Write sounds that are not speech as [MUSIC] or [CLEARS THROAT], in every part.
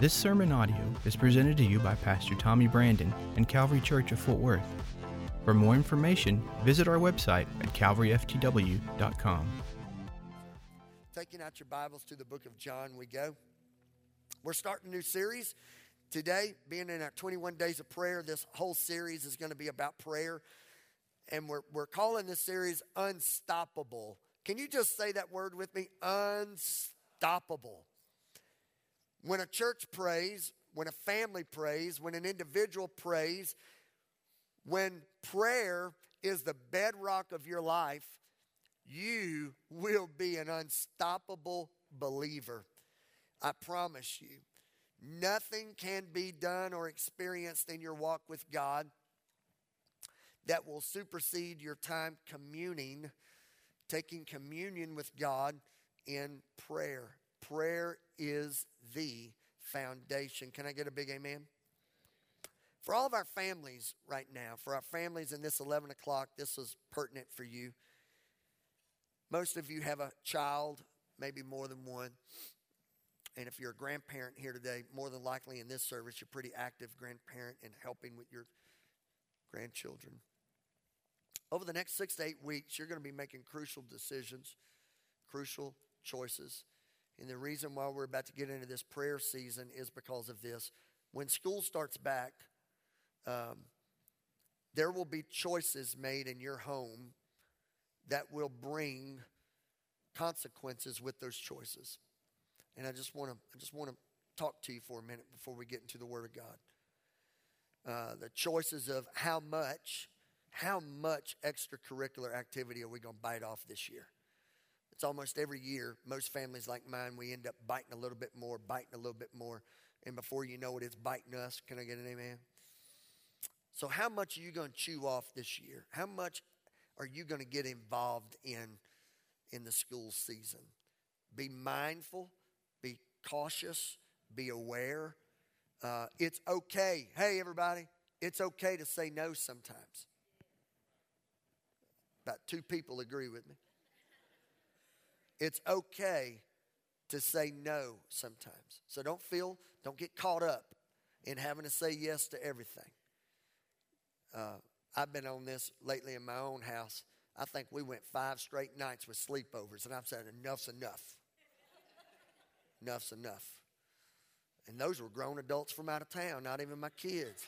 This sermon audio is presented to you by Pastor Tommy Brandon and Calvary Church of Fort Worth. For more information, visit our website at calvaryftw.com. Taking out your Bibles to the book of John, we go. We're starting a new series. Today, being in our 21 days of prayer, this whole series is going to be about prayer. And we're, we're calling this series Unstoppable. Can you just say that word with me? Unstoppable. When a church prays, when a family prays, when an individual prays, when prayer is the bedrock of your life, you will be an unstoppable believer. I promise you. Nothing can be done or experienced in your walk with God that will supersede your time communing, taking communion with God in prayer. Prayer is the foundation. Can I get a big amen? For all of our families right now, for our families in this 11 o'clock, this is pertinent for you. Most of you have a child, maybe more than one. And if you're a grandparent here today, more than likely in this service, you're pretty active grandparent in helping with your grandchildren. Over the next six to eight weeks, you're going to be making crucial decisions, crucial choices. And the reason why we're about to get into this prayer season is because of this. When school starts back, um, there will be choices made in your home that will bring consequences with those choices. And I just want to I just want to talk to you for a minute before we get into the Word of God. Uh, the choices of how much how much extracurricular activity are we going to bite off this year? It's almost every year. Most families like mine, we end up biting a little bit more, biting a little bit more. And before you know it, it's biting us. Can I get an amen? So, how much are you going to chew off this year? How much are you going to get involved in in the school season? Be mindful, be cautious, be aware. Uh, it's okay. Hey, everybody, it's okay to say no sometimes. About two people agree with me. It's okay to say no sometimes. So don't feel, don't get caught up in having to say yes to everything. Uh, I've been on this lately in my own house. I think we went five straight nights with sleepovers, and I've said, enough's enough. enough's enough. And those were grown adults from out of town, not even my kids.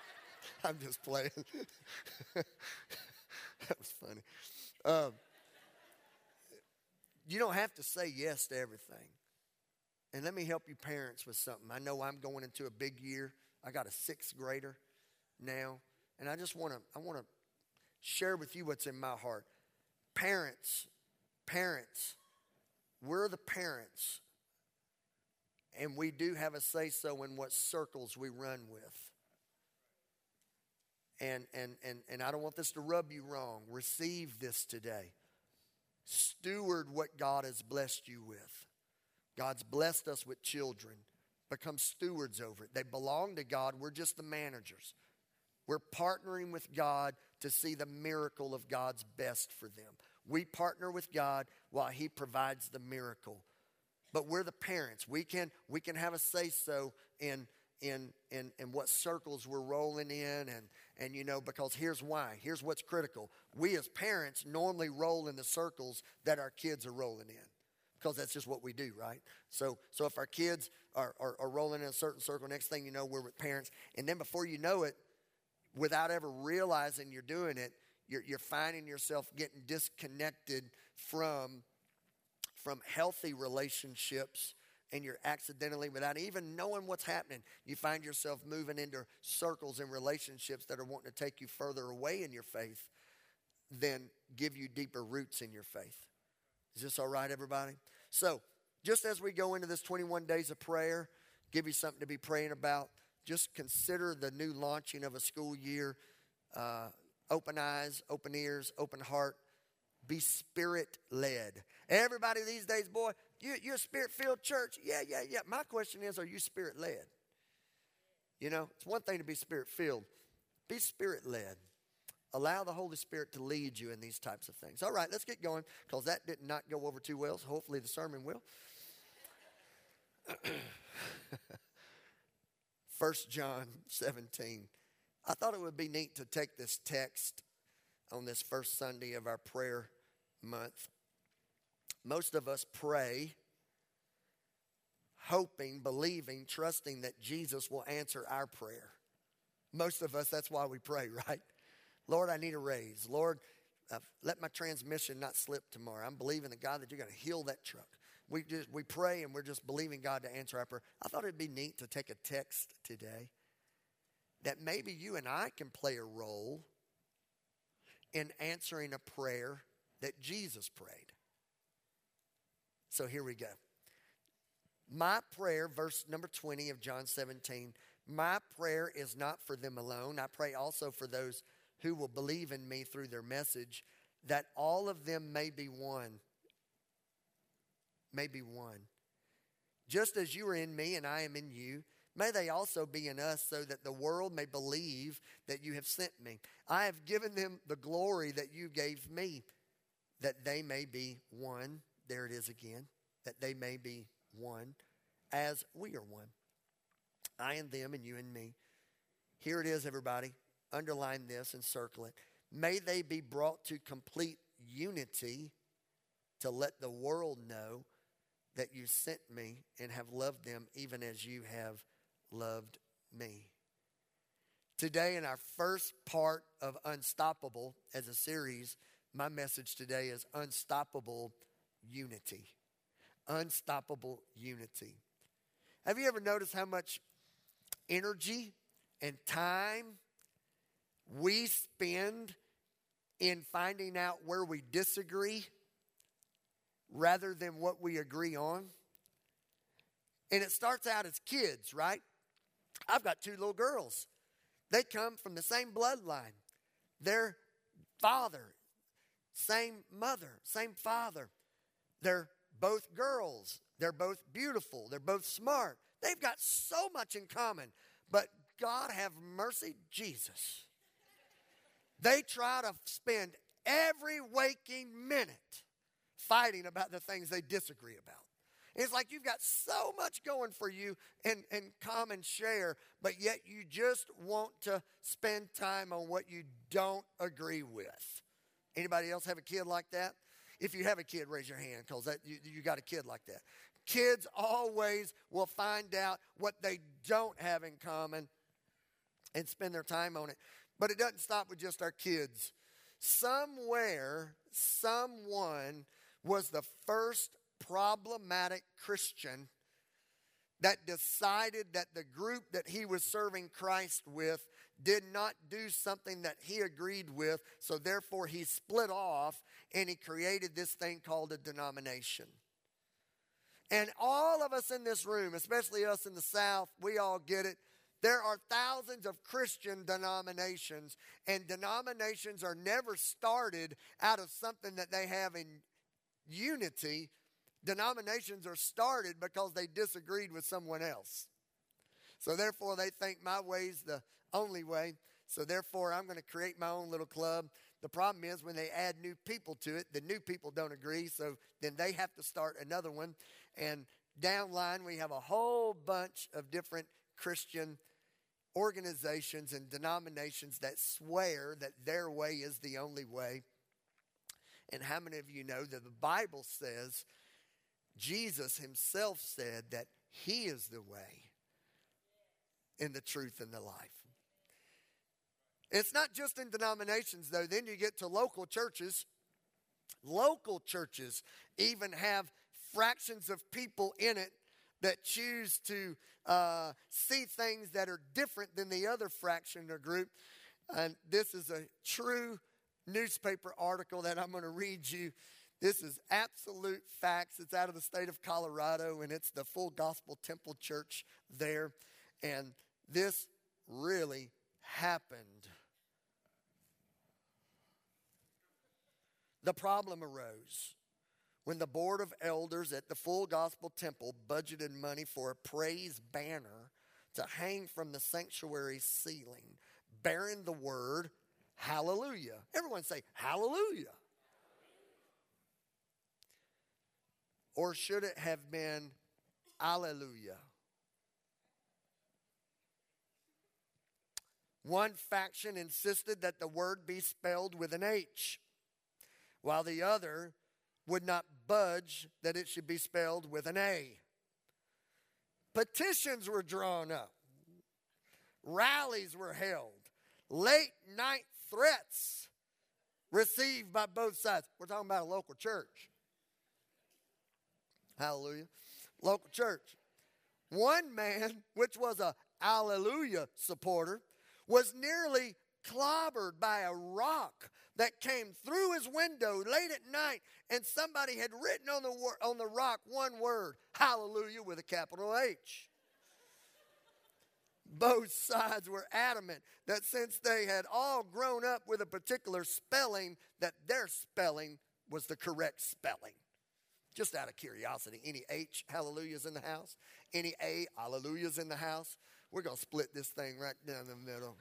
[LAUGHS] I'm just playing. [LAUGHS] that was funny. Um, you don't have to say yes to everything. And let me help you parents with something. I know I'm going into a big year. I got a sixth grader now, and I just want to I want to share with you what's in my heart. Parents, parents, we're the parents, and we do have a say so in what circles we run with. And and and and I don't want this to rub you wrong. Receive this today. Steward what God has blessed you with. God's blessed us with children. Become stewards over it. They belong to God. We're just the managers. We're partnering with God to see the miracle of God's best for them. We partner with God while He provides the miracle. But we're the parents. We can, we can have a say so in, in, in, in what circles we're rolling in and, and you know because here's why. Here's what's critical. We as parents normally roll in the circles that our kids are rolling in because that's just what we do right? So so if our kids are, are, are rolling in a certain circle next thing you know we're with parents. And then before you know it without ever realizing you're doing it you're, you're finding yourself getting disconnected from from healthy relationships and you're accidentally, without even knowing what's happening, you find yourself moving into circles and relationships that are wanting to take you further away in your faith than give you deeper roots in your faith. Is this all right, everybody? So, just as we go into this 21 days of prayer, give you something to be praying about, just consider the new launching of a school year. Uh, open eyes, open ears, open heart. Be spirit led. Everybody these days, boy, you, you're a spirit filled church. Yeah, yeah, yeah. My question is, are you spirit led? You know, it's one thing to be spirit filled, be spirit led. Allow the Holy Spirit to lead you in these types of things. All right, let's get going because that did not go over too well. So hopefully the sermon will. [COUGHS] 1 John 17. I thought it would be neat to take this text on this first Sunday of our prayer month. Most of us pray hoping, believing, trusting that Jesus will answer our prayer. Most of us, that's why we pray, [LAUGHS] right? Lord, I need a raise. Lord, uh, let my transmission not slip tomorrow. I'm believing in God that you're going to heal that truck. We just we pray and we're just believing God to answer our prayer. I thought it'd be neat to take a text today that maybe you and I can play a role in answering a prayer that Jesus prayed. So here we go. My prayer, verse number 20 of John 17, my prayer is not for them alone. I pray also for those who will believe in me through their message, that all of them may be one. May be one. Just as you are in me and I am in you, may they also be in us, so that the world may believe that you have sent me. I have given them the glory that you gave me, that they may be one. There it is again, that they may be one, as we are one. I and them, and you and me. Here it is, everybody. Underline this and circle it. May they be brought to complete unity to let the world know that you sent me and have loved them even as you have loved me. Today, in our first part of Unstoppable as a series, my message today is Unstoppable Unity unstoppable unity. Have you ever noticed how much energy and time we spend in finding out where we disagree rather than what we agree on? And it starts out as kids, right? I've got two little girls. They come from the same bloodline. Their father, same mother, same father. Their both girls. They're both beautiful. They're both smart. They've got so much in common. But God have mercy, Jesus. They try to spend every waking minute fighting about the things they disagree about. It's like you've got so much going for you and, and common share, but yet you just want to spend time on what you don't agree with. Anybody else have a kid like that? If you have a kid, raise your hand because you, you got a kid like that. Kids always will find out what they don't have in common and spend their time on it. But it doesn't stop with just our kids. Somewhere, someone was the first problematic Christian that decided that the group that he was serving Christ with did not do something that he agreed with, so therefore he split off and he created this thing called a denomination. And all of us in this room, especially us in the South, we all get it. There are thousands of Christian denominations, and denominations are never started out of something that they have in unity. Denominations are started because they disagreed with someone else. So therefore, they think my way's the only way. So therefore, I'm going to create my own little club. The problem is when they add new people to it, the new people don't agree. So then they have to start another one. And downline, we have a whole bunch of different Christian organizations and denominations that swear that their way is the only way. And how many of you know that the Bible says, Jesus himself said that he is the way in the truth and the life. It's not just in denominations, though. Then you get to local churches. Local churches even have fractions of people in it that choose to uh, see things that are different than the other fraction or group. And this is a true newspaper article that I'm going to read you. This is absolute facts. It's out of the state of Colorado, and it's the Full Gospel Temple Church there. And this really happened. The problem arose when the board of elders at the Full Gospel Temple budgeted money for a praise banner to hang from the sanctuary ceiling, bearing the word hallelujah. Everyone say hallelujah. Or should it have been alleluia? One faction insisted that the word be spelled with an H, while the other would not budge that it should be spelled with an A. Petitions were drawn up, rallies were held, late night threats received by both sides. We're talking about a local church. Hallelujah. Local church. One man, which was a Hallelujah supporter, was nearly clobbered by a rock that came through his window late at night, and somebody had written on the, on the rock one word, Hallelujah, with a capital H. Both sides were adamant that since they had all grown up with a particular spelling, that their spelling was the correct spelling. Just out of curiosity, any H hallelujahs in the house? Any A hallelujahs in the house? We're going to split this thing right down the middle.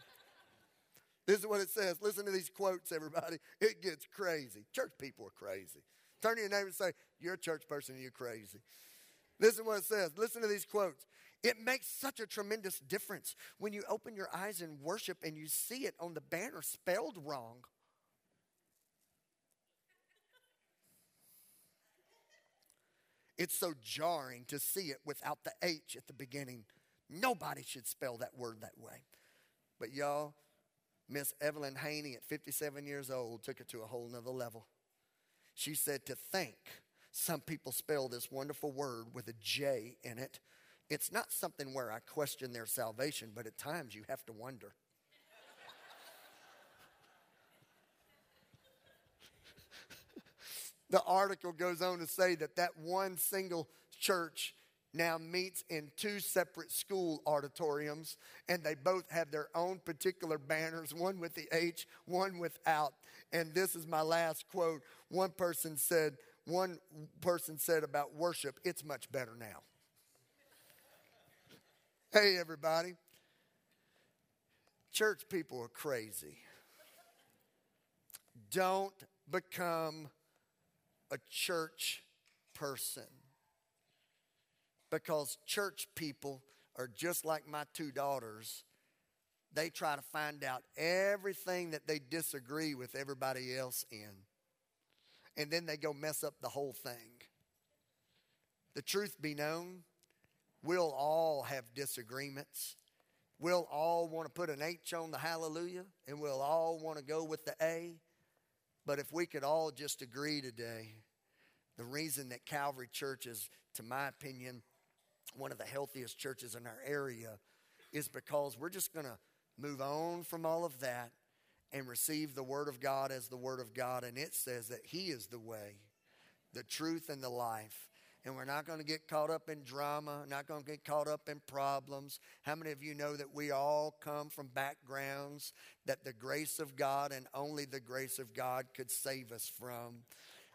This is what it says. Listen to these quotes, everybody. It gets crazy. Church people are crazy. Turn to your neighbor and say, You're a church person and you're crazy. Listen to what it says. Listen to these quotes. It makes such a tremendous difference when you open your eyes in worship and you see it on the banner spelled wrong. It's so jarring to see it without the H at the beginning. Nobody should spell that word that way. But y'all, Miss Evelyn Haney at 57 years old took it to a whole nother level. She said to think some people spell this wonderful word with a J in it. It's not something where I question their salvation, but at times you have to wonder. [LAUGHS] the article goes on to say that that one single church now meets in two separate school auditoriums and they both have their own particular banners one with the h one without. And this is my last quote. One person said one person said about worship it's much better now. Hey everybody. Church people are crazy. Don't become a church person because church people are just like my two daughters. They try to find out everything that they disagree with everybody else in. And then they go mess up the whole thing. The truth be known, we'll all have disagreements. We'll all want to put an H on the hallelujah, and we'll all want to go with the A. But if we could all just agree today, the reason that Calvary Church is, to my opinion, one of the healthiest churches in our area is because we're just going to move on from all of that and receive the Word of God as the Word of God. And it says that He is the way, the truth, and the life. And we're not going to get caught up in drama, not going to get caught up in problems. How many of you know that we all come from backgrounds that the grace of God and only the grace of God could save us from?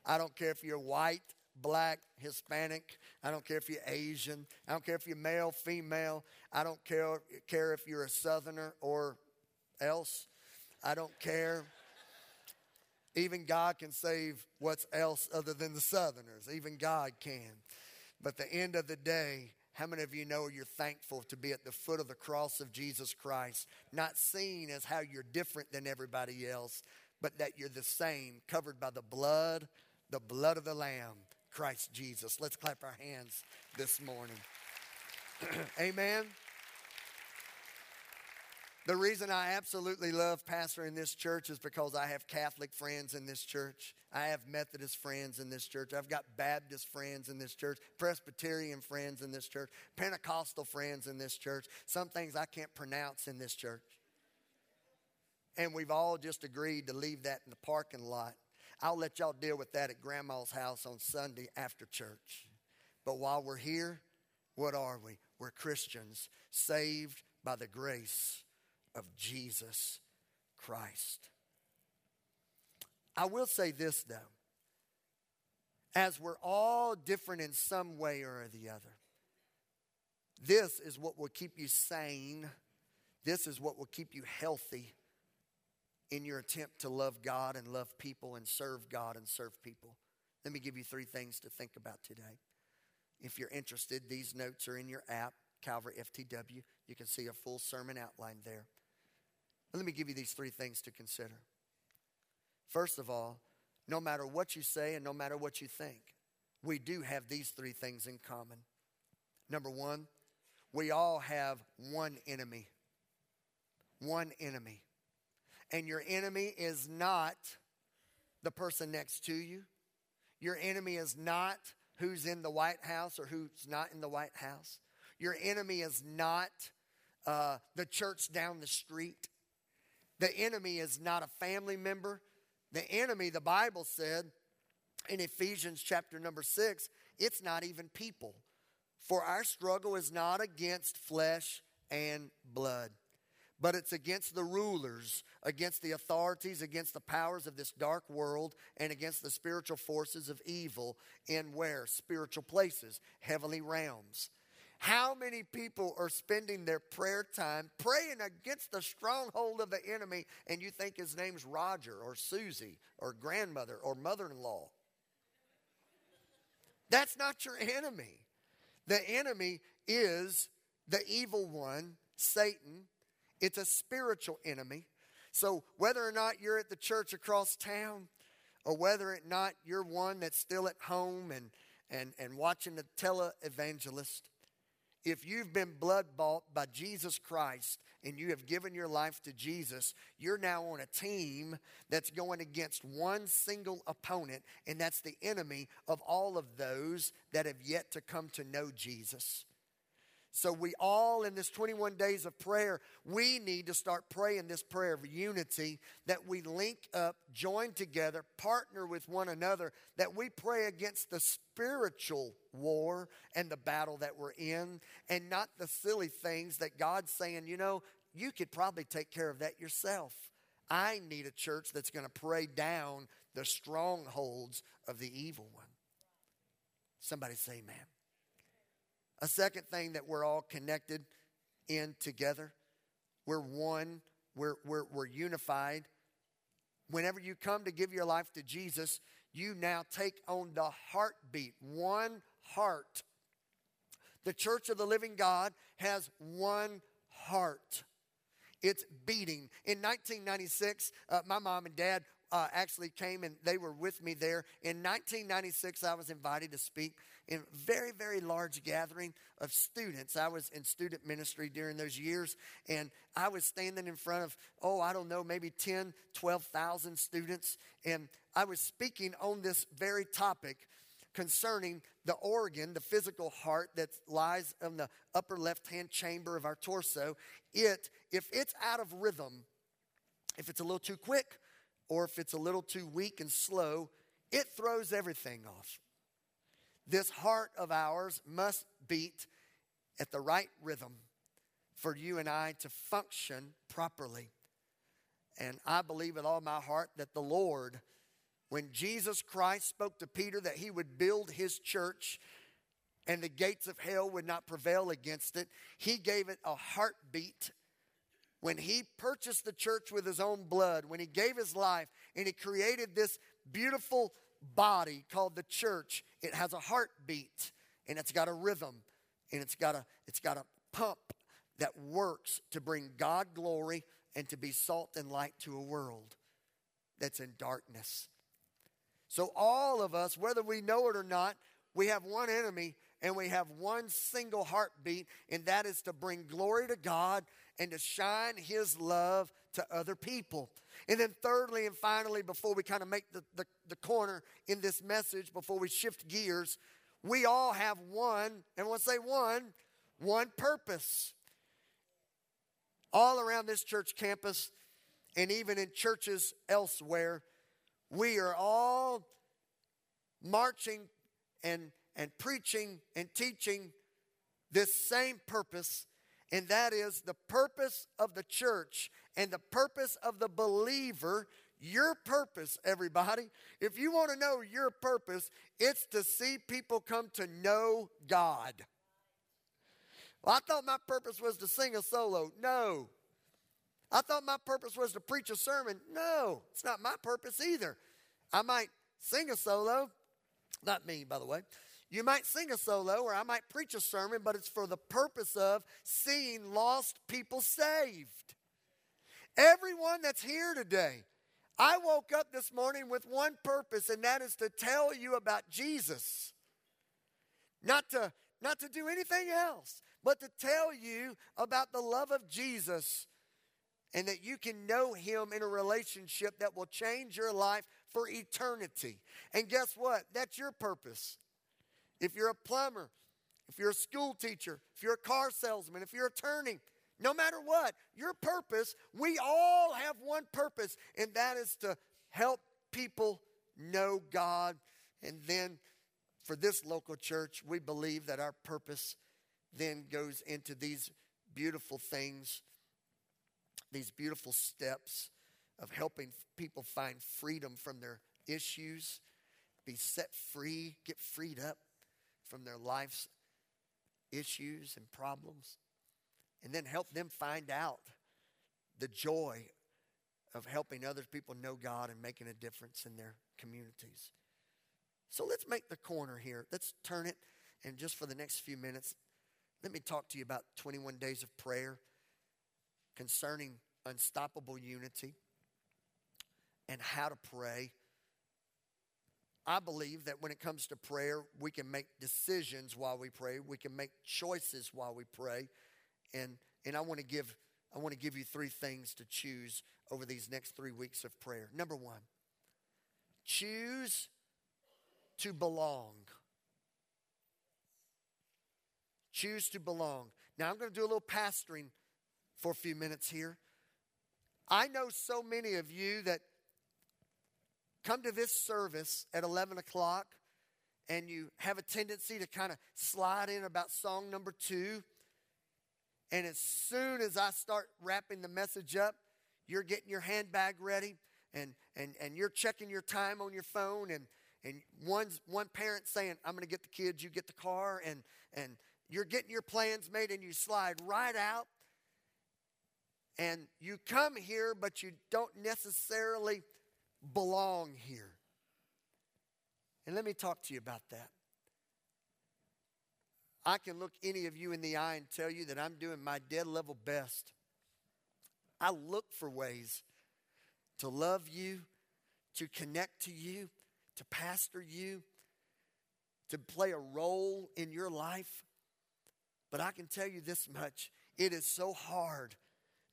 I don't care if you're white, black, Hispanic. I don't care if you're Asian. I don't care if you're male, female. I don't care, care if you're a southerner or else. I don't care. Even God can save what's else other than the southerners. Even God can. But the end of the day, how many of you know you're thankful to be at the foot of the cross of Jesus Christ, not seen as how you're different than everybody else, but that you're the same, covered by the blood, the blood of the Lamb, Christ Jesus. Let's clap our hands this morning. [CLEARS THROAT] Amen. The reason I absolutely love pastoring this church is because I have Catholic friends in this church. I have Methodist friends in this church. I've got Baptist friends in this church, Presbyterian friends in this church, Pentecostal friends in this church. Some things I can't pronounce in this church. And we've all just agreed to leave that in the parking lot I'll let y'all deal with that at grandma's house on Sunday after church. But while we're here, what are we? We're Christians saved by the grace of Jesus Christ. I will say this though. As we're all different in some way or the other, this is what will keep you sane. This is what will keep you healthy in your attempt to love God and love people and serve God and serve people. Let me give you three things to think about today. If you're interested, these notes are in your app, Calvary FTW. You can see a full sermon outline there. Let me give you these three things to consider. First of all, no matter what you say and no matter what you think, we do have these three things in common. Number one, we all have one enemy. One enemy. And your enemy is not the person next to you. Your enemy is not who's in the White House or who's not in the White House. Your enemy is not uh, the church down the street. The enemy is not a family member. The enemy, the Bible said in Ephesians chapter number six, it's not even people. For our struggle is not against flesh and blood, but it's against the rulers, against the authorities, against the powers of this dark world, and against the spiritual forces of evil in where? Spiritual places, heavenly realms. How many people are spending their prayer time praying against the stronghold of the enemy, and you think his name's Roger or Susie or grandmother or mother in law? That's not your enemy. The enemy is the evil one, Satan. It's a spiritual enemy. So whether or not you're at the church across town, or whether or not you're one that's still at home and and, and watching the televangelist, if you've been blood bought by Jesus Christ and you have given your life to Jesus, you're now on a team that's going against one single opponent, and that's the enemy of all of those that have yet to come to know Jesus. So, we all in this 21 days of prayer, we need to start praying this prayer of unity that we link up, join together, partner with one another, that we pray against the spiritual war and the battle that we're in, and not the silly things that God's saying, you know, you could probably take care of that yourself. I need a church that's going to pray down the strongholds of the evil one. Somebody say, man. A second thing that we're all connected in together, we're one, we're, we're, we're unified. Whenever you come to give your life to Jesus, you now take on the heartbeat, one heart. The church of the living God has one heart. It's beating. In 1996, uh, my mom and dad uh, actually came and they were with me there. In 1996, I was invited to speak in very, very large gathering of students. I was in student ministry during those years, and I was standing in front of, oh, I don't know, maybe 10, 12,000 students, and I was speaking on this very topic concerning the organ, the physical heart that lies in the upper left hand chamber of our torso. It, if it's out of rhythm, if it's a little too quick, or if it's a little too weak and slow, it throws everything off. This heart of ours must beat at the right rhythm for you and I to function properly. And I believe with all my heart that the Lord, when Jesus Christ spoke to Peter that he would build his church and the gates of hell would not prevail against it, he gave it a heartbeat. When he purchased the church with his own blood, when he gave his life and he created this beautiful body called the church, it has a heartbeat and it's got a rhythm and it's got a it's got a pump that works to bring God glory and to be salt and light to a world that's in darkness. So all of us, whether we know it or not, we have one enemy and we have one single heartbeat, and that is to bring glory to God and to shine His love to other people. And then, thirdly and finally, before we kind of make the, the, the, corner in this message, before we shift gears, we all have one, I say one, one purpose. All around this church campus, and even in churches elsewhere, we are all marching and, and preaching and teaching this same purpose and that is the purpose of the church and the purpose of the believer. Your purpose, everybody, if you want to know your purpose, it's to see people come to know God. Well, I thought my purpose was to sing a solo. No. I thought my purpose was to preach a sermon. No, it's not my purpose either. I might sing a solo, not me, by the way. You might sing a solo or I might preach a sermon, but it's for the purpose of seeing lost people saved. Everyone that's here today, I woke up this morning with one purpose, and that is to tell you about Jesus. Not to, not to do anything else, but to tell you about the love of Jesus and that you can know Him in a relationship that will change your life for eternity. And guess what? That's your purpose. If you're a plumber, if you're a school teacher, if you're a car salesman, if you're a attorney, no matter what, your purpose, we all have one purpose, and that is to help people know God. And then for this local church, we believe that our purpose then goes into these beautiful things, these beautiful steps of helping people find freedom from their issues, be set free, get freed up from their life's issues and problems, and then help them find out the joy of helping other people know God and making a difference in their communities. So let's make the corner here. Let's turn it, and just for the next few minutes, let me talk to you about 21 days of prayer concerning unstoppable unity and how to pray. I believe that when it comes to prayer, we can make decisions while we pray. We can make choices while we pray. And, and I want to give I want to give you three things to choose over these next three weeks of prayer. Number one, choose to belong. Choose to belong. Now I'm going to do a little pastoring for a few minutes here. I know so many of you that come to this service at 11 o'clock and you have a tendency to kind of slide in about song number two. And as soon as I start wrapping the message up, you're getting your handbag ready and, and, and you're checking your time on your phone and, and one's, one parent saying, I'm going to get the kids, you get the car, and, and you're getting your plans made and you slide right out. And you come here, but you don't necessarily belong here. And let me talk to you about that. I can look any of you in the eye and tell you that I'm doing my dead level best. I look for ways to love you, to connect to you, to pastor you, to play a role in your life. But I can tell you this much it is so hard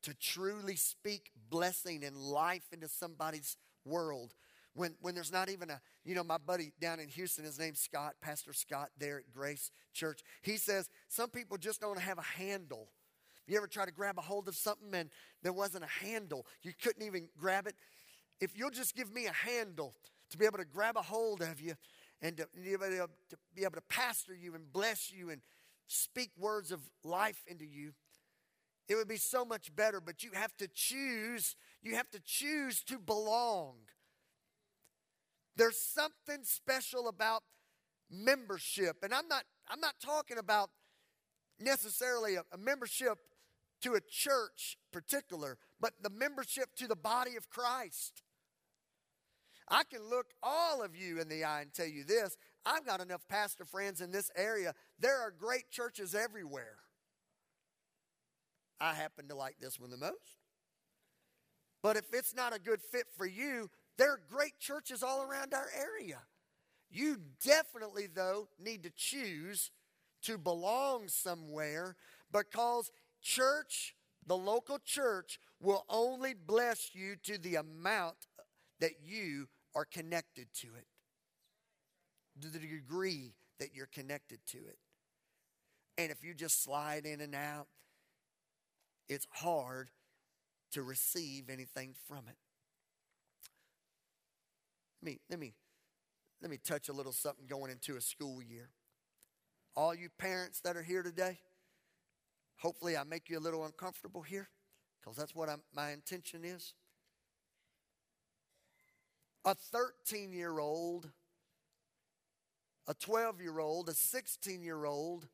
to truly speak blessing and life into somebody's world when, when there's not even a, you know, my buddy down in Houston, his name's Scott, Pastor Scott there at Grace Church. He says some people just don't have a handle. You ever try to grab a hold of something and there wasn't a handle? You couldn't even grab it. If you'll just give me a handle to be able to grab a hold of you and to, to, be, able to be able to pastor you and bless you and speak words of life into you, it would be so much better. But you have to choose you have to choose to belong. There's something special about membership. And I'm not, I'm not talking about necessarily a, a membership to a church particular, but the membership to the body of Christ. I can look all of you in the eye and tell you this I've got enough pastor friends in this area. There are great churches everywhere. I happen to like this one the most. But if it's not a good fit for you, there are great churches all around our area. You definitely, though, need to choose to belong somewhere because church, the local church, will only bless you to the amount that you are connected to it, to the degree that you're connected to it. And if you just slide in and out, it's hard to receive anything from it. Let me, let me, let me touch a little something going into a school year. All you parents that are here today, hopefully I make you a little uncomfortable here because that's what I'm, my intention is. A 13 year old, a 12 year old, a 16 year old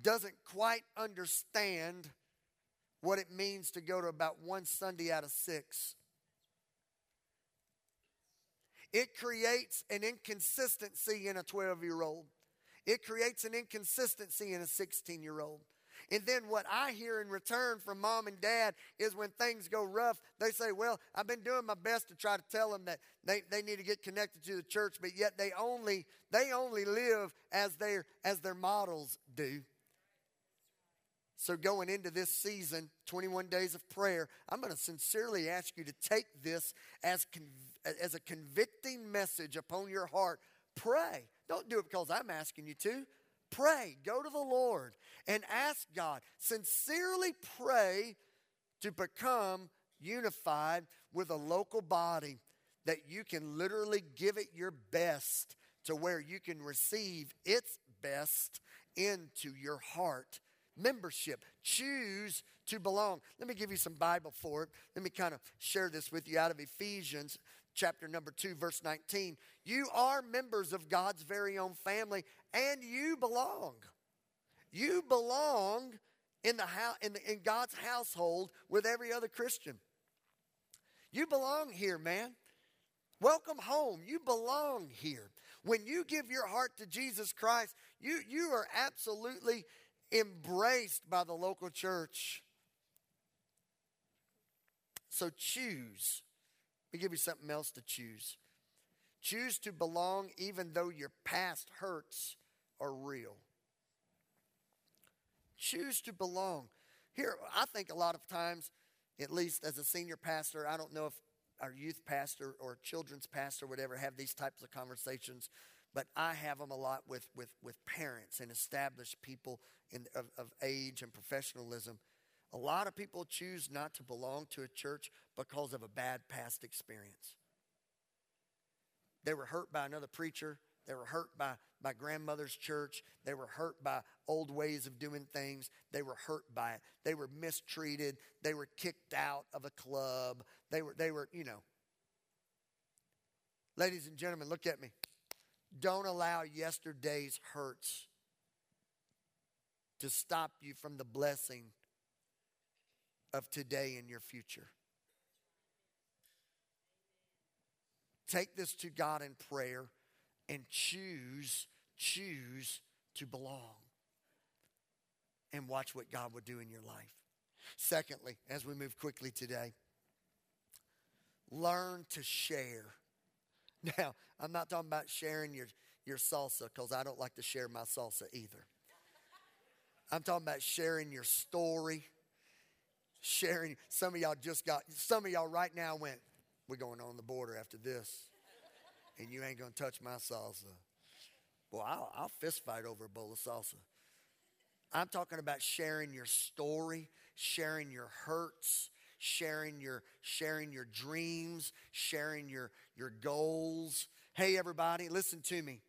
doesn't quite understand what it means to go to about one Sunday out of six. It creates an inconsistency in a 12 year old. It creates an inconsistency in a 16 year old. And then what I hear in return from mom and dad is when things go rough, they say, Well, I've been doing my best to try to tell them that they, they need to get connected to the church, but yet they only they only live as their as their models do. So, going into this season, 21 days of prayer, I'm going to sincerely ask you to take this as, conv- as a convicting message upon your heart. Pray. Don't do it because I'm asking you to. Pray. Go to the Lord and ask God. Sincerely pray to become unified with a local body that you can literally give it your best to where you can receive its best into your heart membership. Choose to belong. Let me give you some Bible for it. Let me kind of share this with you out of Ephesians chapter number 2 verse 19. You are members of God's very own family and you belong. You belong in the house in, the, in God's household with every other Christian. You belong here, man. Welcome home. You belong here. When you give your heart to Jesus Christ, you, you are absolutely embraced by the local church. So choose. Let me give you something else to choose. Choose to belong even though your past hurts are real. Choose to belong. Here, I think a lot of times, at least as a senior pastor, I don't know if our youth pastor or children's pastor would ever have these types of conversations but I have them a lot with, with, with parents and established people in, of, of age and professionalism. A lot of people choose not to belong to a church because of a bad past experience. They were hurt by another preacher. They were hurt by, by grandmother's church. They were hurt by old ways of doing things. They were hurt by it. They were mistreated. They were kicked out of a club. They were, they were, you know. Ladies and gentlemen, look at me. Don't allow yesterday's hurts to stop you from the blessing of today and your future. Take this to God in prayer and choose, choose to belong. And watch what God will do in your life. Secondly, as we move quickly today, learn to share. [LAUGHS] Now, I'm not talking about sharing your, your salsa because I don't like to share my salsa either. I'm talking about sharing your story, sharing. Some of y'all just got, some of y'all right now went, we're going on the border after this, and you ain't going to touch my salsa. Well, I'll, I'll fist fight over a bowl of salsa. I'm talking about sharing your story, sharing your hurts, sharing your sharing your dreams, sharing your your goals. Hey everybody, listen to me.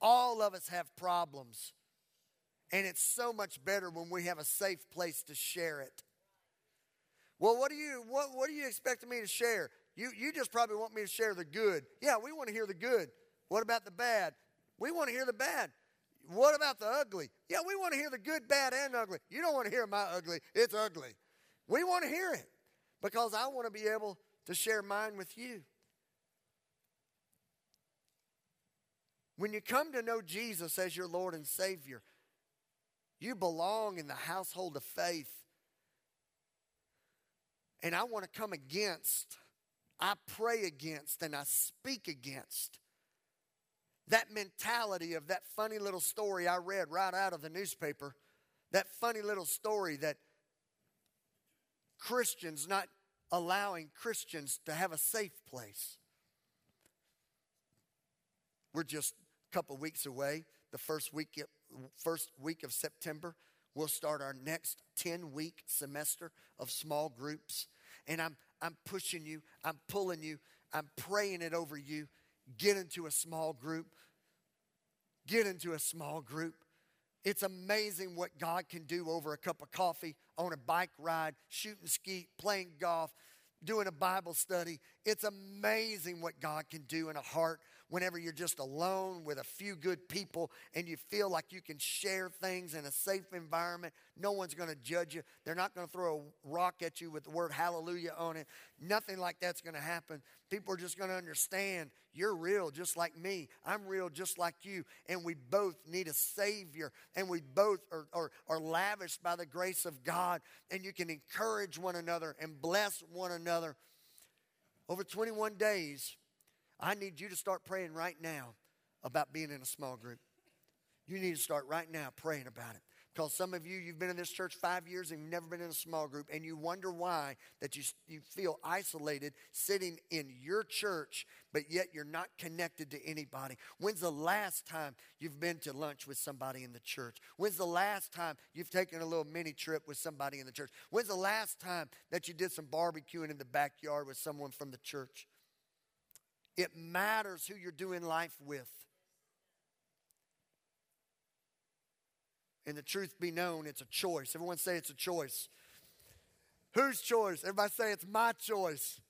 All of us have problems. And it's so much better when we have a safe place to share it. Well, what do you what what do you expect me to share? You you just probably want me to share the good. Yeah, we want to hear the good. What about the bad? We want to hear the bad. What about the ugly? Yeah, we want to hear the good, bad, and ugly. You don't want to hear my ugly. It's ugly. We want to hear it because I want to be able to share mine with you. When you come to know Jesus as your Lord and Savior, you belong in the household of faith. And I want to come against, I pray against, and I speak against that mentality of that funny little story I read right out of the newspaper. That funny little story that Christians not allowing Christians to have a safe place. We're just a couple weeks away. The first week, first week of September, we'll start our next 10 week semester of small groups. And I'm, I'm pushing you, I'm pulling you, I'm praying it over you. Get into a small group. Get into a small group. It's amazing what God can do over a cup of coffee, on a bike ride, shooting skeet, playing golf, doing a Bible study. It's amazing what God can do in a heart whenever you're just alone with a few good people and you feel like you can share things in a safe environment. No one's going to judge you. They're not going to throw a rock at you with the word hallelujah on it. Nothing like that's going to happen. People are just going to understand you're real just like me. I'm real just like you. And we both need a Savior. And we both are, are, are lavished by the grace of God. And you can encourage one another and bless one another. Over 21 days, I need you to start praying right now about being in a small group. You need to start right now praying about it. Because some of you, you've been in this church five years and you've never been in a small group, and you wonder why that you, you feel isolated sitting in your church, but yet you're not connected to anybody. When's the last time you've been to lunch with somebody in the church? When's the last time you've taken a little mini trip with somebody in the church? When's the last time that you did some barbecuing in the backyard with someone from the church? It matters who you're doing life with. And the truth be known, it's a choice. Everyone say it's a choice. Whose choice? Everybody say it's my choice.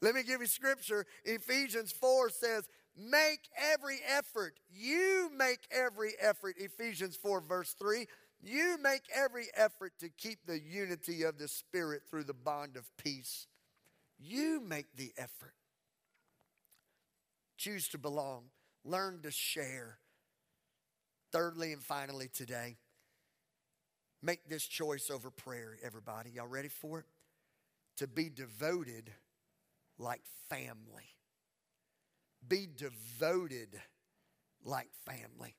Let me give you scripture. Ephesians 4 says, Make every effort. You make every effort. Ephesians 4, verse 3. You make every effort to keep the unity of the Spirit through the bond of peace. You make the effort. Choose to belong. Learn to share. Thirdly and finally, today, Make this choice over prayer, everybody. Y'all ready for it? To be devoted like family. Be devoted like family.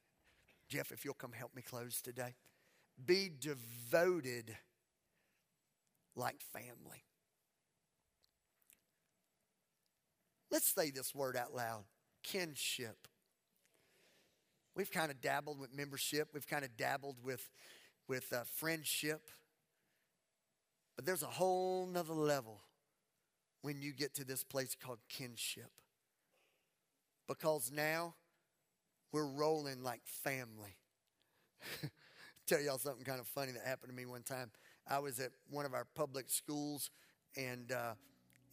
Jeff, if you'll come help me close today. Be devoted like family. Let's say this word out loud kinship. We've kind of dabbled with membership, we've kind of dabbled with with uh, friendship. But there's a whole nother level when you get to this place called kinship. Because now we're rolling like family. [LAUGHS] Tell y'all something kind of funny that happened to me one time. I was at one of our public schools, and uh,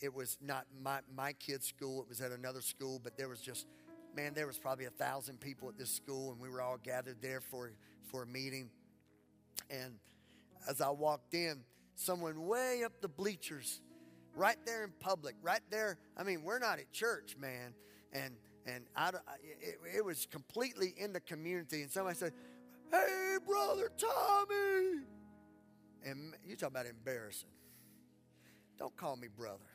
it was not my, my kid's school, it was at another school, but there was just, man, there was probably a thousand people at this school, and we were all gathered there for, for a meeting. And as I walked in, someone way up the bleachers, right there in public, right there. I mean, we're not at church, man. And and I, it, it was completely in the community. And somebody said, "Hey, brother Tommy," and you talk about embarrassing. Don't call me brother.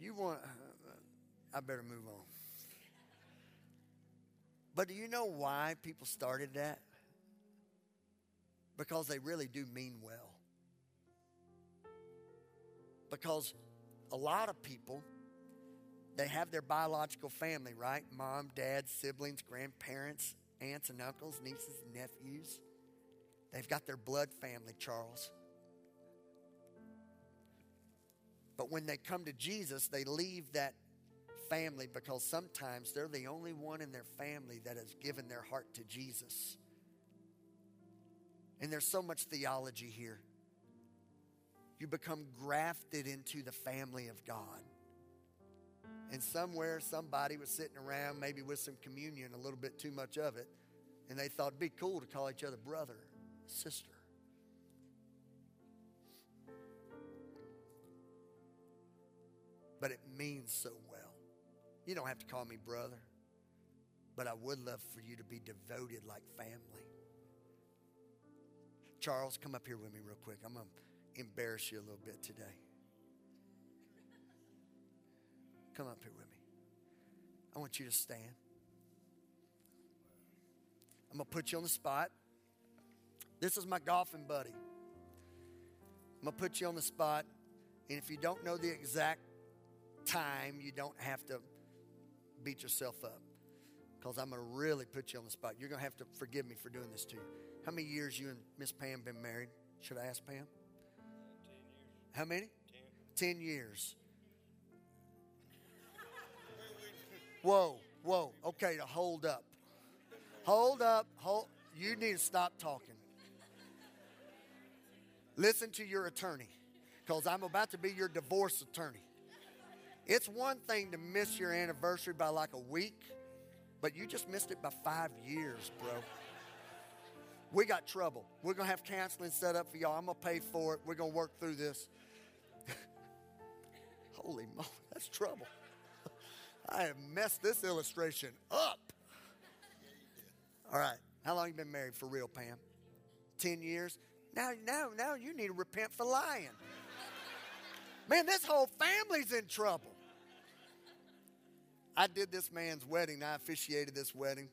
You want, I better move on. But do you know why people started that? because they really do mean well. Because a lot of people, they have their biological family, right? Mom, dad, siblings, grandparents, aunts and uncles, nieces nephews. They've got their blood family, Charles. But when they come to Jesus, they leave that family because sometimes they're the only one in their family that has given their heart to Jesus. And there's so much theology here. You become grafted into the family of God. And somewhere, somebody was sitting around, maybe with some communion, a little bit too much of it, and they thought it'd be cool to call each other brother, sister. But it means so well. You don't have to call me brother, but I would love for you to be devoted like family. Charles, come up here with me real quick. I'm going to embarrass you a little bit today. Come up here with me. I want you to stand. I'm going to put you on the spot. This is my golfing buddy. I'm going to put you on the spot. And if you don't know the exact time, you don't have to beat yourself up because I'm going to really put you on the spot. You're going to have to forgive me for doing this to you. How many years you and Miss Pam been married? Should I ask Pam? Ten years. How many? Ten. Ten years. Whoa, whoa. Okay, to hold up. Hold up. Hold. You need to stop talking. Listen to your attorney. because I'm about to be your divorce attorney. It's one thing to miss your anniversary by like a week, but you just missed it by five years, bro. We got trouble. We're going to have counseling set up for y'all. I'm going to pay for it. We're going to work through this. [LAUGHS] Holy moly, that's trouble. [LAUGHS] I have messed this illustration up. All right. How long you been married for real, Pam? 10 years? Now, now, now you need to repent for lying. Man, this whole family's in trouble. I did this man's wedding. I officiated this wedding.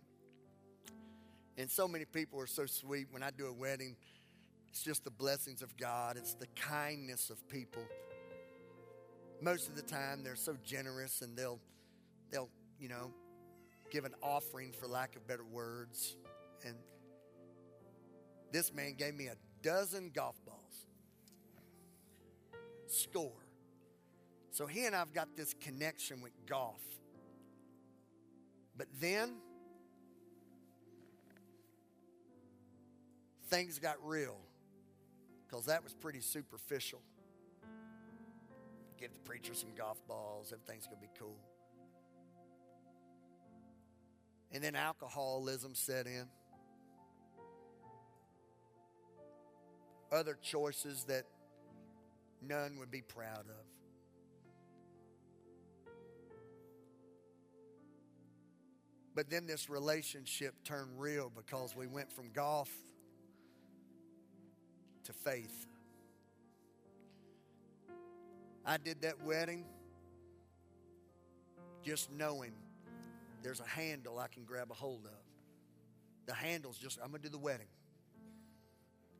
And so many people are so sweet when I do a wedding. It's just the blessings of God, it's the kindness of people. Most of the time, they're so generous and they'll, they'll, you know, give an offering for lack of better words. And this man gave me a dozen golf balls. Score. So he and I've got this connection with golf. But then things got real because that was pretty superficial. Give the preacher some golf balls, everything's going to be cool. And then alcoholism set in. Other choices that none would be proud of. But then this relationship turned real because we went from golf to faith. I did that wedding just knowing there's a handle I can grab a hold of. The handle's just, I'm going to do the wedding.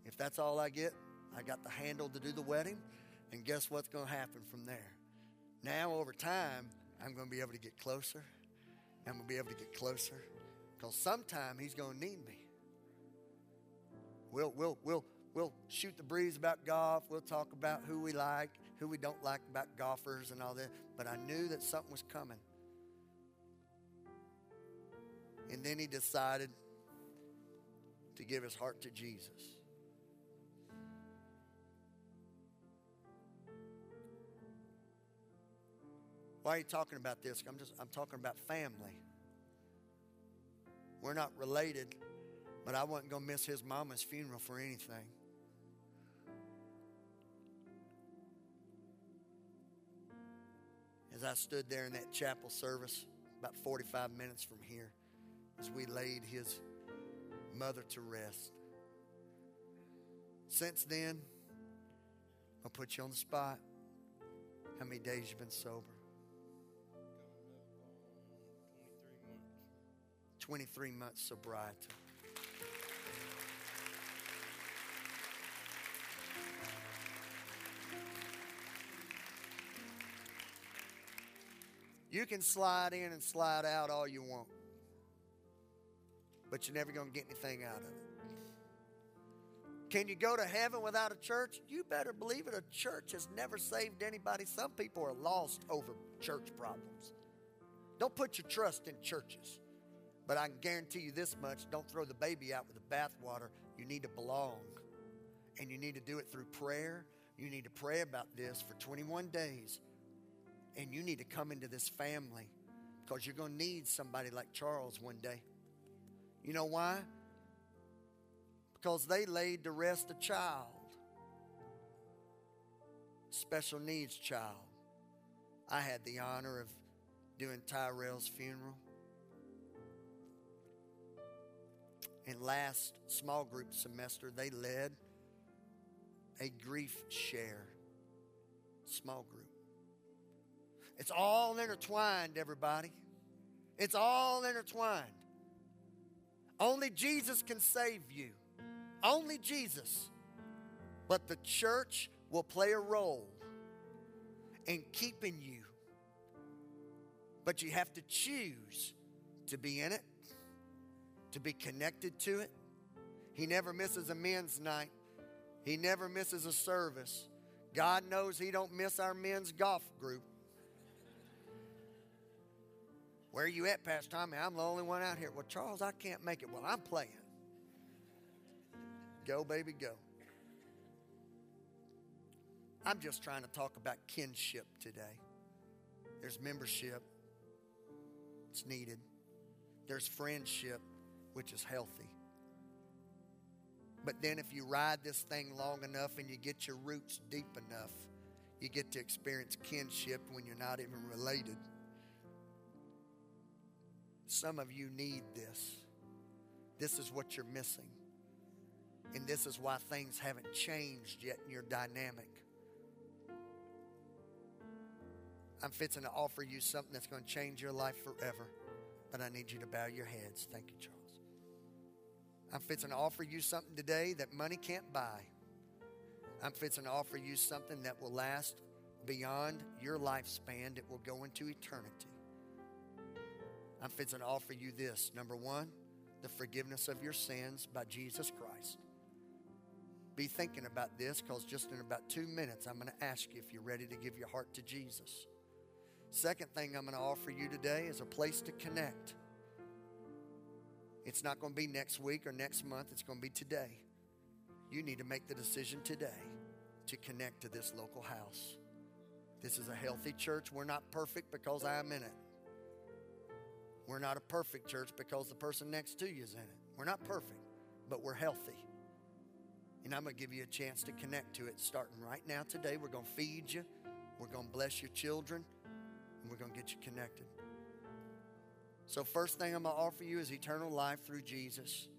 If that's all I get, I got the handle to do the wedding. And guess what's going to happen from there? Now, over time, I'm going to be able to get closer. I'm going to be able to get closer because sometime he's going to need me. We'll, we'll, we'll, we'll shoot the breeze about golf. We'll talk about who we like, who we don't like about golfers and all that. But I knew that something was coming. And then he decided to give his heart to Jesus. Why are you talking about this? I'm just I'm talking about family. We're not related, but I wasn't going to miss his mama's funeral for anything. As I stood there in that chapel service, about 45 minutes from here, as we laid his mother to rest. Since then, I'll put you on the spot. How many days you been sober? 23 months sobriety. You can slide in and slide out all you want, but you're never going to get anything out of it. Can you go to heaven without a church? You better believe it. A church has never saved anybody. Some people are lost over church problems. Don't put your trust in churches. But I can guarantee you this much don't throw the baby out with the bathwater. You need to belong. And you need to do it through prayer. You need to pray about this for 21 days. And you need to come into this family because you're going to need somebody like Charles one day. You know why? Because they laid to rest a child, special needs child. I had the honor of doing Tyrell's funeral. And last small group semester, they led a grief share small group. It's all intertwined, everybody. It's all intertwined. Only Jesus can save you. Only Jesus. But the church will play a role in keeping you. But you have to choose to be in it to be connected to it. He never misses a men's night. He never misses a service. God knows he don't miss our men's golf group. Where are you at, Pastor Tommy? I'm the only one out here. Well, Charles, I can't make it. Well, I'm playing. Go, baby, go. I'm just trying to talk about kinship today. There's membership, it's needed. There's friendship, which is healthy. But then, if you ride this thing long enough and you get your roots deep enough, you get to experience kinship when you're not even related. Some of you need this. This is what you're missing. And this is why things haven't changed yet in your dynamic. I'm fixing to offer you something that's going to change your life forever. But I need you to bow your heads. Thank you, Charles. I'm fixing to offer you something today that money can't buy. I'm fixing to offer you something that will last beyond your lifespan, it will go into eternity. I'm fixing to offer you this. Number one, the forgiveness of your sins by Jesus Christ. Be thinking about this because just in about two minutes, I'm going to ask you if you're ready to give your heart to Jesus. Second thing I'm going to offer you today is a place to connect. It's not going to be next week or next month, it's going to be today. You need to make the decision today to connect to this local house. This is a healthy church. We're not perfect because I'm in it. We're not a perfect church because the person next to you is in it. We're not perfect, but we're healthy. And I'm going to give you a chance to connect to it starting right now today. We're going to feed you, we're going to bless your children, and we're going to get you connected. So, first thing I'm going to offer you is eternal life through Jesus.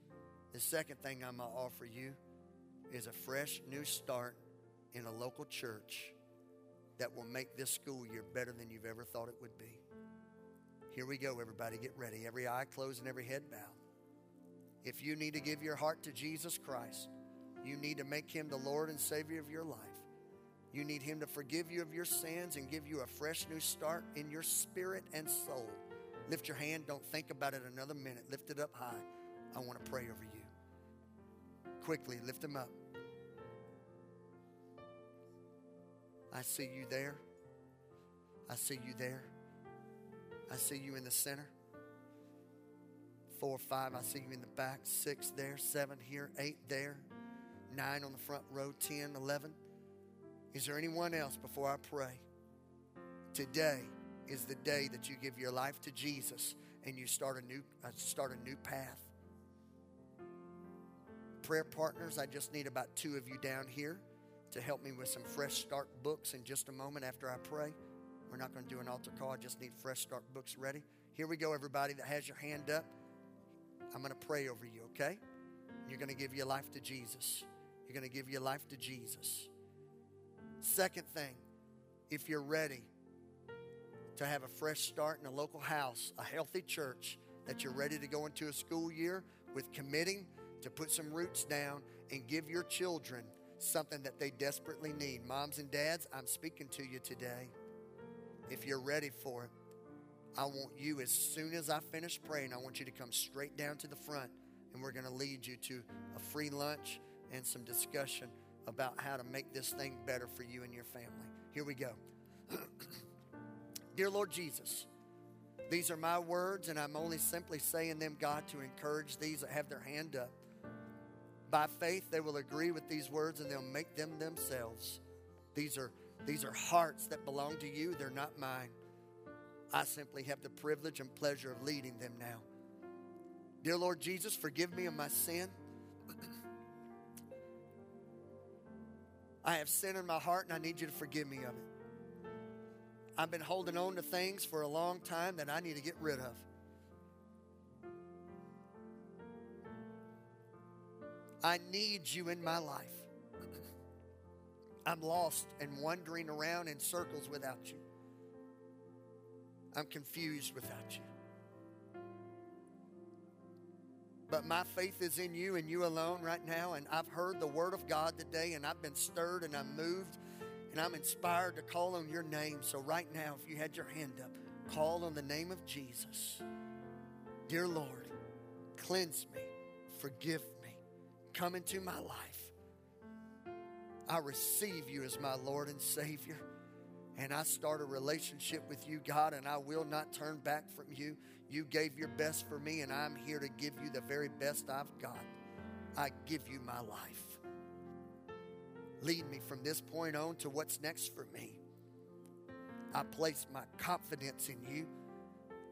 The second thing I'm going to offer you is a fresh new start in a local church that will make this school year better than you've ever thought it would be. Here we go, everybody. Get ready. Every eye closed and every head bowed. If you need to give your heart to Jesus Christ, you need to make him the Lord and Savior of your life. You need him to forgive you of your sins and give you a fresh new start in your spirit and soul. Lift your hand. Don't think about it another minute. Lift it up high. I want to pray over you. Quickly, lift them up. I see you there. I see you there. I see you in the center. Four, five, I see you in the back. Six there. Seven here. Eight there. Nine on the front row. Ten, eleven. Is there anyone else before I pray? Today is the day that you give your life to Jesus and you start a new uh, start a new path. Prayer partners, I just need about two of you down here to help me with some fresh start books in just a moment after I pray. We're not going to do an altar call. I just need fresh start books ready. Here we go, everybody that has your hand up. I'm going to pray over you, okay? You're going to give your life to Jesus. You're going to give your life to Jesus. Second thing, if you're ready to have a fresh start in a local house, a healthy church, that you're ready to go into a school year with committing to put some roots down and give your children something that they desperately need. Moms and dads, I'm speaking to you today. If you're ready for it, I want you, as soon as I finish praying, I want you to come straight down to the front and we're going to lead you to a free lunch and some discussion about how to make this thing better for you and your family. Here we go. Dear Lord Jesus, these are my words, and I'm only simply saying them, God, to encourage these that have their hand up. By faith, they will agree with these words and they'll make them themselves. These are, these are hearts that belong to you, they're not mine. I simply have the privilege and pleasure of leading them now. Dear Lord Jesus, forgive me of my sin. [CLEARS THROAT] I have sin in my heart and I need you to forgive me of it. I've been holding on to things for a long time that I need to get rid of. I need you in my life. I'm lost and wandering around in circles without you. I'm confused without you. But my faith is in you and you alone right now. And I've heard the word of God today and I've been stirred and I'm moved and I'm inspired to call on your name. So, right now, if you had your hand up, call on the name of Jesus. Dear Lord, cleanse me, forgive me, come into my life. I receive you as my Lord and Savior. And I start a relationship with you, God, and I will not turn back from you. You gave your best for me, and I'm here to give you the very best I've got. I give you my life. Lead me from this point on to what's next for me. I place my confidence in you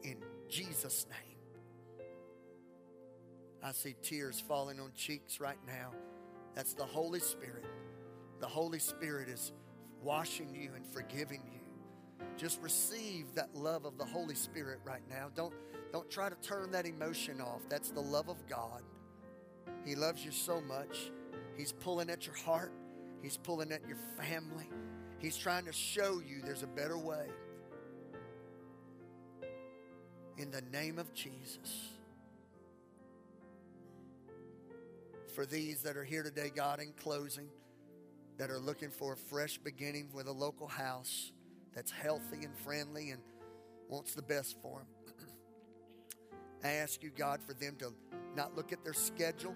in Jesus' name. I see tears falling on cheeks right now. That's the Holy Spirit. The Holy Spirit is washing you and forgiving you. Just receive that love of the Holy Spirit right now. Don't, don't try to turn that emotion off. That's the love of God. He loves you so much. He's pulling at your heart, He's pulling at your family. He's trying to show you there's a better way. In the name of Jesus. For these that are here today, God, in closing, that are looking for a fresh beginning with a local house that's healthy and friendly and wants the best for them. [CLEARS THROAT] I ask you, God, for them to not look at their schedule,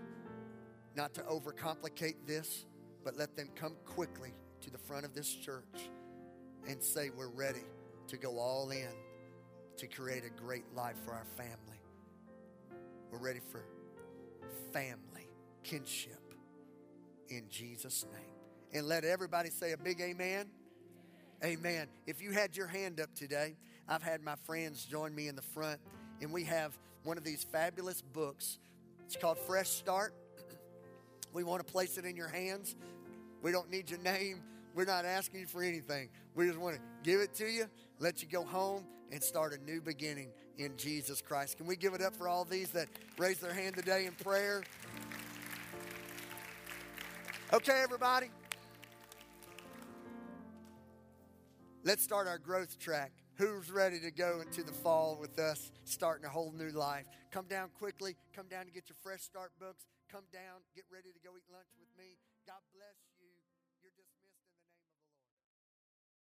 not to overcomplicate this, but let them come quickly to the front of this church and say, We're ready to go all in to create a great life for our family. We're ready for family, kinship in Jesus' name. And let everybody say a big amen. Amen. If you had your hand up today, I've had my friends join me in the front, and we have one of these fabulous books. It's called Fresh Start. We want to place it in your hands. We don't need your name. We're not asking you for anything. We just want to give it to you, let you go home, and start a new beginning in Jesus Christ. Can we give it up for all these that raised their hand today in prayer? Okay, everybody. Let's start our growth track. Who's ready to go into the fall with us, starting a whole new life? Come down quickly. Come down to get your fresh start books. Come down, get ready to go eat lunch with me. God bless you.